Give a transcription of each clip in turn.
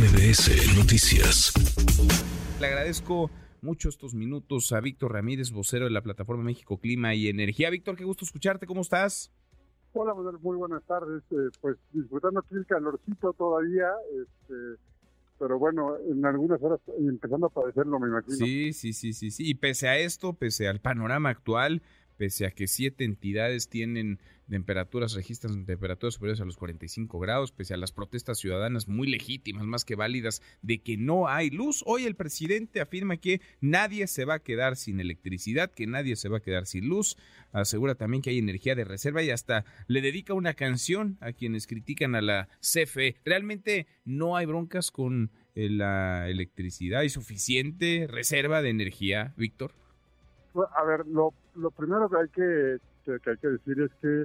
MBS Noticias. Le agradezco mucho estos minutos a Víctor Ramírez, vocero de la plataforma México Clima y Energía. Víctor, qué gusto escucharte, ¿cómo estás? Hola, muy buenas tardes. Eh, pues disfrutando aquí el calorcito todavía, este, pero bueno, en algunas horas empezando a padecerlo, me imagino. Sí, sí, sí, sí, sí. Y pese a esto, pese al panorama actual, pese a que siete entidades tienen temperaturas, registran temperaturas superiores a los 45 grados, pese a las protestas ciudadanas muy legítimas, más que válidas, de que no hay luz. Hoy el presidente afirma que nadie se va a quedar sin electricidad, que nadie se va a quedar sin luz. Asegura también que hay energía de reserva y hasta le dedica una canción a quienes critican a la CFE. Realmente no hay broncas con eh, la electricidad. ¿Hay suficiente reserva de energía, Víctor? A ver, lo, lo primero que hay que, que hay que decir es que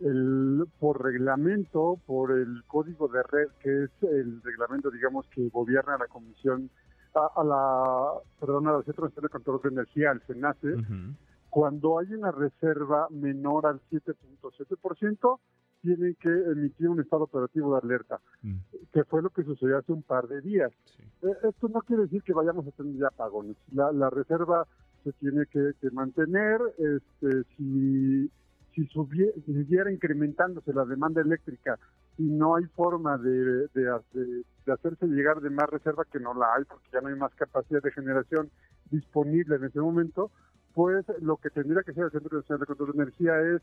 el, por reglamento, por el código de red, que es el reglamento, digamos, que gobierna la Comisión, a, la, perdón, a la Centro de Control de Energía, al SENACE, cuando hay una reserva menor al 7.7%, tienen que emitir un estado operativo de alerta, mm. que fue lo que sucedió hace un par de días. Eh, esto no quiere decir que vayamos a tener ya apagones. La, la reserva se tiene que, mantener. Este, si si, siguiera incrementándose la demanda eléctrica y no hay forma de, de, hacerse llegar de más reserva, que no la hay porque ya no hay más capacidad de generación disponible en ese momento, pues lo que tendría que hacer el Centro Nacional de Control de Energía es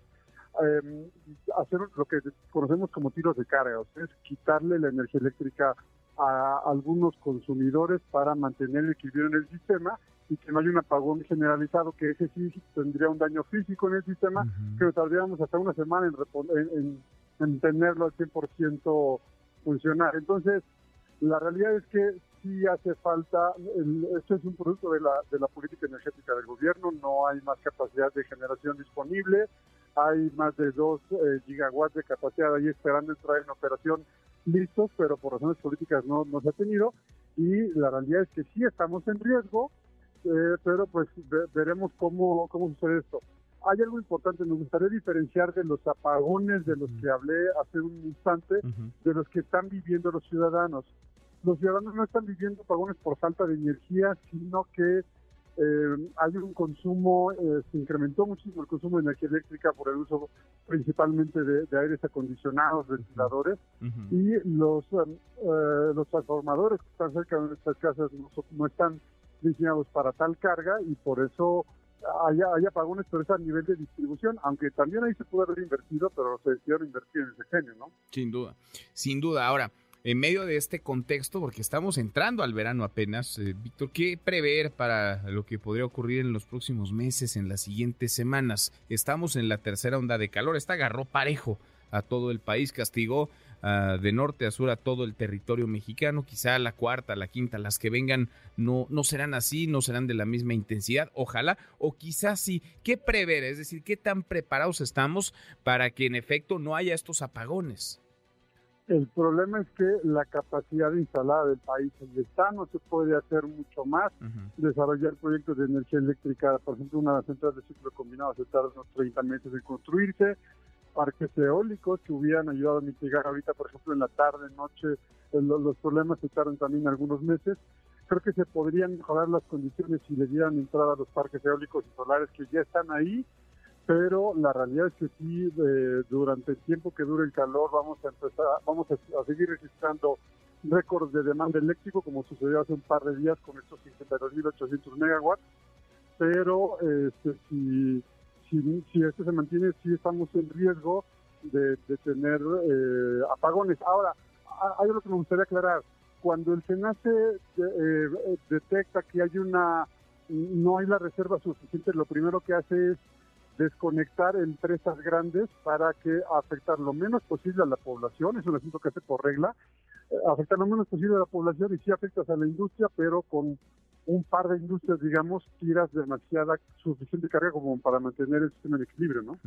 em, hacer lo que conocemos como tiros de carga, o sea, es quitarle la energía eléctrica a algunos consumidores para mantener el equilibrio en el sistema y que no haya un apagón generalizado, que ese sí tendría un daño físico en el sistema, que tardaríamos hasta una semana en, en, tenerlo al 100% funcionar. Entonces, la realidad es que sí hace falta, esto es un producto de la, de la política energética del gobierno, no hay más capacidad de generación disponible, hay más de 2 eh, gigawatts de capacidad ahí esperando entrar en operación listos, pero por razones políticas no, no se ha tenido, y la realidad es que sí estamos en riesgo, eh, pero pues veremos cómo, cómo sucede esto. Hay algo importante, me gustaría diferenciar de los apagones de los que hablé hace un instante, de los que están viviendo los ciudadanos. Los ciudadanos no están viviendo apagones por falta de energía, sino que eh, hay un consumo, eh, se incrementó muchísimo el consumo de energía eléctrica por el uso principalmente de, aires acondicionados, ventiladores, y los, los transformadores que están cerca de nuestras casas no, no están diseñados para tal carga y por eso hay, apagones, pero a nivel de distribución, aunque también ahí se puede haber invertido, pero se decidieron invertir en ese genio, ¿no? Sin duda, sin duda. Ahora, en medio de este contexto, porque estamos entrando al verano apenas, eh, Víctor, ¿qué prever para lo que podría ocurrir en los próximos meses, en las siguientes semanas? Estamos en la tercera onda de calor, esta agarró parejo a todo el país, castigó de norte a sur a todo el territorio mexicano. Quizá la cuarta, la quinta, las que vengan no, no serán así, no serán de la misma intensidad, ojalá, o quizás sí. ¿Qué prever? Es decir, ¿qué tan preparados estamos para que en efecto no haya estos apagones? El problema es que la capacidad instalada del país está, no se puede hacer mucho más. Desarrollar proyectos de energía eléctrica, por ejemplo, una central de ciclo combinado se tarda unos 30 meses en construirse parques eólicos que hubieran ayudado a mitigar ahorita, por ejemplo, en la tarde, noche, los, problemas se tardan también algunos meses. Creo que se podrían mejorar las condiciones si le dieran entrada a los parques eólicos y solares que ya están ahí, pero la realidad es que sí, durante el tiempo que dure el calor vamos a empezar, vamos a, seguir registrando récords de demanda eléctrico, como sucedió hace un par de días con estos 52.800 megawatts, pero este, si si, esto se mantiene, sí estamos en riesgo de, tener eh, apagones. Ahora, hay algo que me gustaría aclarar. Cuando el SENACE eh, detecta que hay una, no hay la reserva suficiente, lo primero que hace es desconectar empresas grandes para que afectar lo menos posible a la población, es un asunto que hace por regla, eh, afectar lo menos posible a la población y sí afectas a la industria, pero con un par de industrias, digamos, tiras demasiada, suficiente carga como para mantener el sistema en equilibrio, ¿no?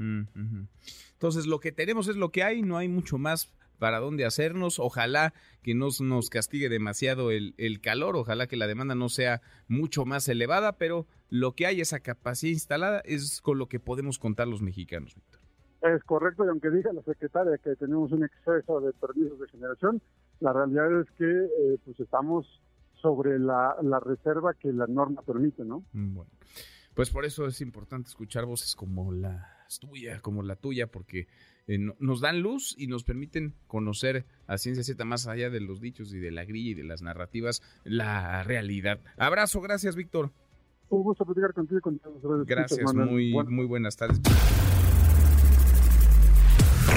Entonces, lo que tenemos es lo que hay, no hay mucho más para dónde hacernos. Ojalá que no nos castigue demasiado el, el, calor, ojalá que la demanda no sea mucho más elevada, pero lo que hay, esa capacidad instalada, es con lo que podemos contar los mexicanos, Víctor. Es correcto, y aunque diga la secretaria que tenemos un exceso de permisos de generación, La realidad es que eh, pues estamos sobre la, la, reserva que la norma permite, ¿no? Mm, bueno, pues por eso es importante escuchar voces como la tuya, como la tuya, porque eh, nos dan luz y nos permiten conocer a ciencia cierta, más allá de los dichos y de la grilla y de las narrativas, la realidad. Abrazo, gracias, Víctor. Un gusto platicar contigo. gracias, muy, muy buenas tardes.